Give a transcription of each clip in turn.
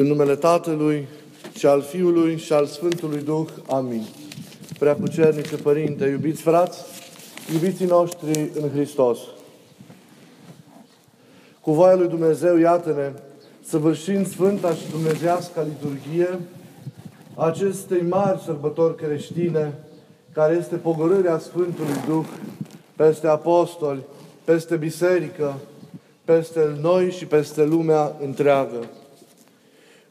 În numele Tatălui și al Fiului și al Sfântului Duh. Amin. Prea cucernice Părinte, iubiți frați, iubiții noștri în Hristos. Cu voia lui Dumnezeu, iată-ne, săvârșind Sfânta și Dumnezească liturghie acestei mari sărbători creștine, care este pogorârea Sfântului Duh peste apostoli, peste biserică, peste noi și peste lumea întreagă.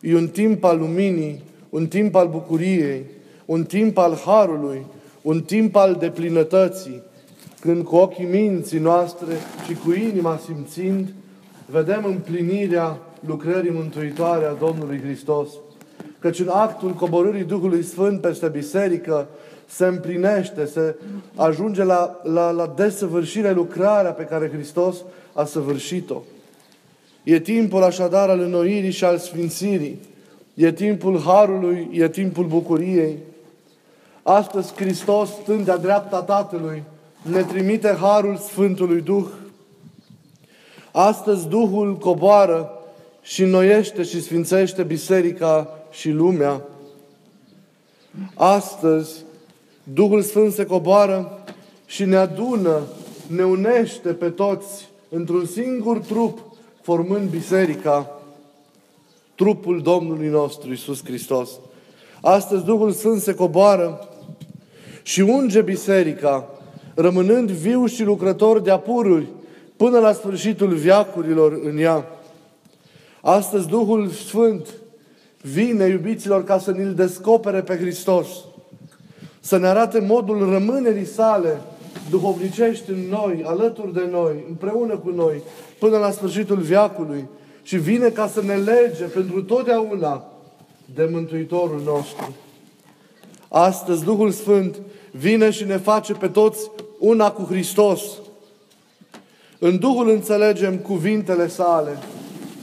E un timp al luminii, un timp al bucuriei, un timp al harului, un timp al deplinătății, când cu ochii minții noastre și cu inima simțind, vedem împlinirea lucrării mântuitoare a Domnului Hristos. Căci în actul coborârii Duhului Sfânt peste biserică se împlinește, se ajunge la, la, la desăvârșire lucrarea pe care Hristos a săvârșit-o. E timpul așadar al înnoirii și al sfințirii. E timpul harului, e timpul bucuriei. Astăzi Hristos, stând de-a dreapta Tatălui, ne trimite harul Sfântului Duh. Astăzi Duhul coboară și înnoiește și sfințește biserica și lumea. Astăzi Duhul Sfânt se coboară și ne adună, ne unește pe toți într-un singur trup formând biserica, trupul Domnului nostru Isus Hristos. Astăzi Duhul Sfânt se coboară și unge biserica, rămânând viu și lucrător de apururi până la sfârșitul viacurilor în ea. Astăzi Duhul Sfânt vine, iubiților, ca să ne-L descopere pe Hristos, să ne arate modul rămânerii sale duhovnicești în noi, alături de noi, împreună cu noi, până la sfârșitul viacului și vine ca să ne lege pentru totdeauna de Mântuitorul nostru. Astăzi Duhul Sfânt vine și ne face pe toți una cu Hristos. În Duhul înțelegem cuvintele sale.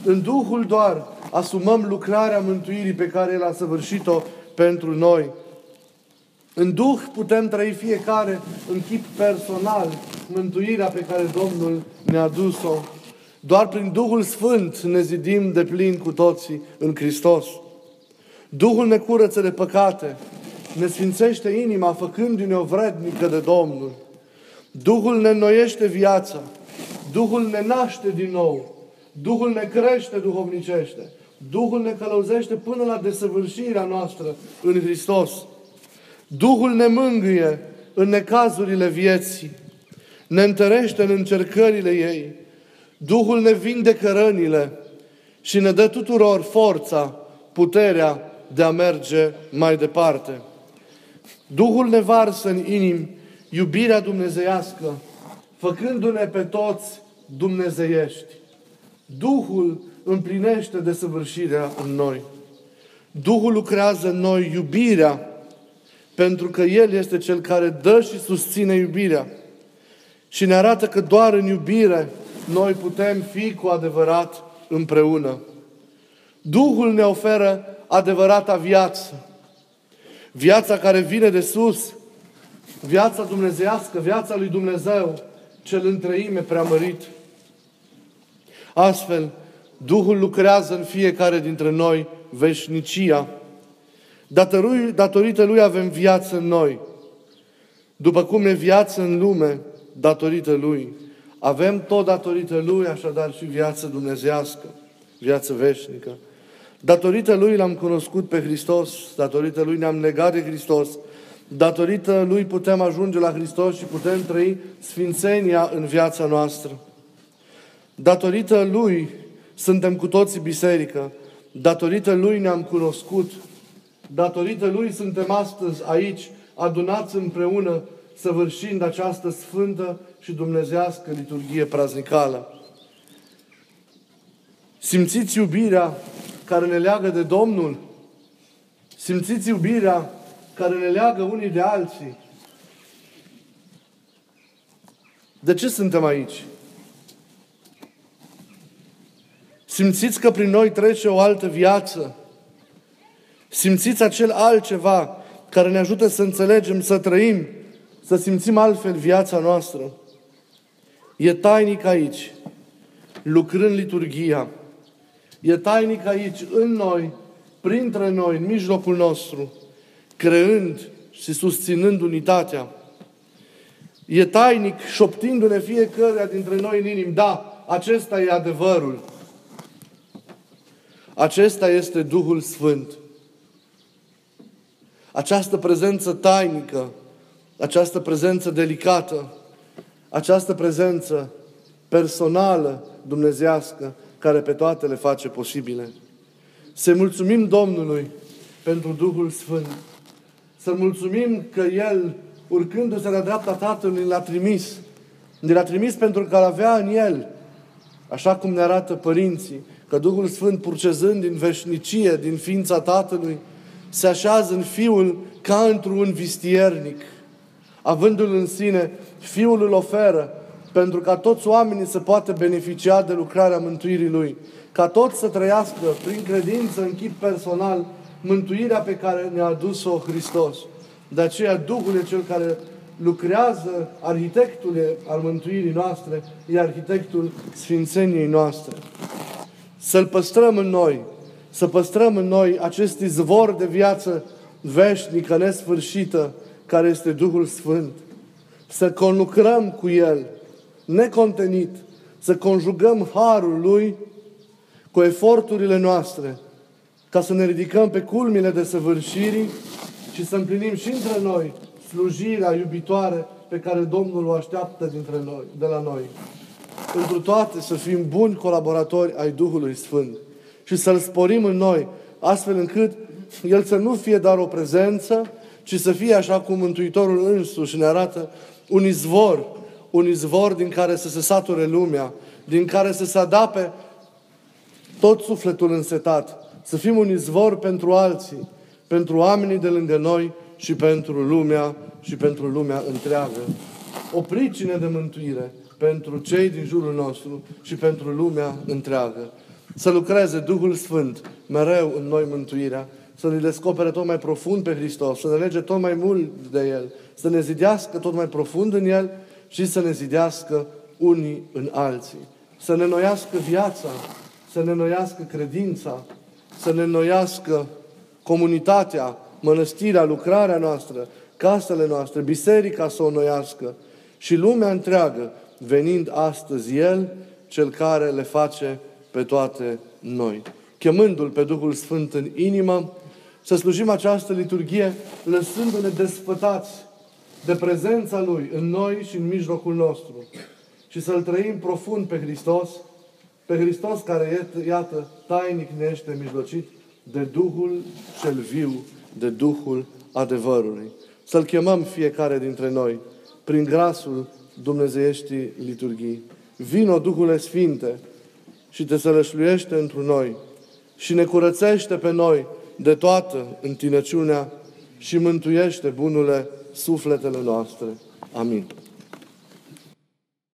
În Duhul doar asumăm lucrarea mântuirii pe care El a săvârșit-o pentru noi. În Duh putem trăi fiecare în chip personal mântuirea pe care Domnul ne-a dus-o. Doar prin Duhul Sfânt ne zidim de plin cu toții în Hristos. Duhul ne curăță de păcate, ne sfințește inima făcându-ne o vrednică de Domnul. Duhul ne înnoiește viața, Duhul ne naște din nou, Duhul ne crește duhovnicește, Duhul ne călăuzește până la desăvârșirea noastră în Hristos. Duhul ne mângâie în necazurile vieții, ne întărește în încercările ei. Duhul ne vindecă rănile și ne dă tuturor forța, puterea de a merge mai departe. Duhul ne varsă în inim iubirea dumnezeiască, făcându-ne pe toți dumnezeiești. Duhul împlinește desăvârșirea în noi. Duhul lucrează în noi iubirea pentru că El este Cel care dă și susține iubirea. Și ne arată că doar în iubire noi putem fi cu adevărat împreună. Duhul ne oferă adevărata viață. Viața care vine de sus, viața dumnezească, viața lui Dumnezeu, cel întreime preamărit. Astfel, Duhul lucrează în fiecare dintre noi veșnicia Datorită Lui avem viață în noi. După cum e viață în lume, datorită Lui. Avem tot datorită Lui, așadar și viață dumnezească, viață veșnică. Datorită Lui l-am cunoscut pe Hristos, datorită Lui ne-am legat de Hristos, datorită Lui putem ajunge la Hristos și putem trăi sfințenia în viața noastră. Datorită Lui suntem cu toții biserică, datorită Lui ne-am cunoscut, Datorită Lui suntem astăzi aici, adunați împreună, săvârșind această sfântă și dumnezească liturghie praznicală. Simțiți iubirea care ne leagă de Domnul? Simțiți iubirea care ne leagă unii de alții? De ce suntem aici? Simțiți că prin noi trece o altă viață? Simțiți acel altceva care ne ajută să înțelegem, să trăim, să simțim altfel viața noastră. E tainic aici, lucrând liturgia. E tainic aici, în noi, printre noi, în mijlocul nostru, creând și susținând unitatea. E tainic, șoptindu-ne fiecare dintre noi în inim, da, acesta e adevărul. Acesta este Duhul Sfânt. Această prezență tainică, această prezență delicată, această prezență personală, dumnezească, care pe toate le face posibile. Să mulțumim Domnului pentru Duhul Sfânt. Să mulțumim că El, urcându-se la dreapta Tatălui, l-a trimis. l-a trimis pentru că avea în El, așa cum ne arată părinții, că Duhul Sfânt, purcezând din veșnicie, din ființa Tatălui, se așează în Fiul ca într-un vistiernic. Avându-L în sine, Fiul îl oferă pentru ca toți oamenii să poată beneficia de lucrarea mântuirii Lui. Ca toți să trăiască prin credință în chip personal mântuirea pe care ne-a adus-o Hristos. De aceea Duhul e Cel care lucrează, arhitectul al mântuirii noastre, e arhitectul sfințeniei noastre. Să-L păstrăm în noi, să păstrăm în noi acest izvor de viață veșnică, nesfârșită, care este Duhul Sfânt. Să conlucrăm cu El, necontenit, să conjugăm harul Lui cu eforturile noastre, ca să ne ridicăm pe culmile de săvârșirii și să împlinim și între noi slujirea iubitoare pe care Domnul o așteaptă dintre noi, de la noi. Pentru toate să fim buni colaboratori ai Duhului Sfânt și să-L sporim în noi, astfel încât El să nu fie doar o prezență, ci să fie așa cum Mântuitorul însuși ne arată un izvor, un izvor din care să se sature lumea, din care să se adape tot sufletul însetat, să fim un izvor pentru alții, pentru oamenii de lângă noi și pentru lumea și pentru lumea întreagă. O pricină de mântuire pentru cei din jurul nostru și pentru lumea întreagă. Să lucreze Duhul Sfânt mereu în noi mântuirea, să ne descopere tot mai profund pe Hristos, să ne lege tot mai mult de El, să ne zidească tot mai profund în El și să ne zidească unii în alții. Să ne noiască viața, să ne noiască credința, să ne noiască comunitatea, mănăstirea, lucrarea noastră, casele noastre, biserica să o noiască și lumea întreagă, venind astăzi El, Cel care le face pe toate noi. Chemându-L pe Duhul Sfânt în inimă, să slujim această liturghie lăsându-ne desfătați de prezența Lui în noi și în mijlocul nostru și să-L trăim profund pe Hristos, pe Hristos care, iată, tainic ne este mijlocit de Duhul cel viu, de Duhul adevărului. Să-L chemăm fiecare dintre noi prin grasul dumnezeieștii liturghii. Vino, Duhule Sfinte, și te sălășluiește întru noi și ne curățește pe noi de toată întinăciunea și mântuiește, bunule, sufletele noastre. Amin.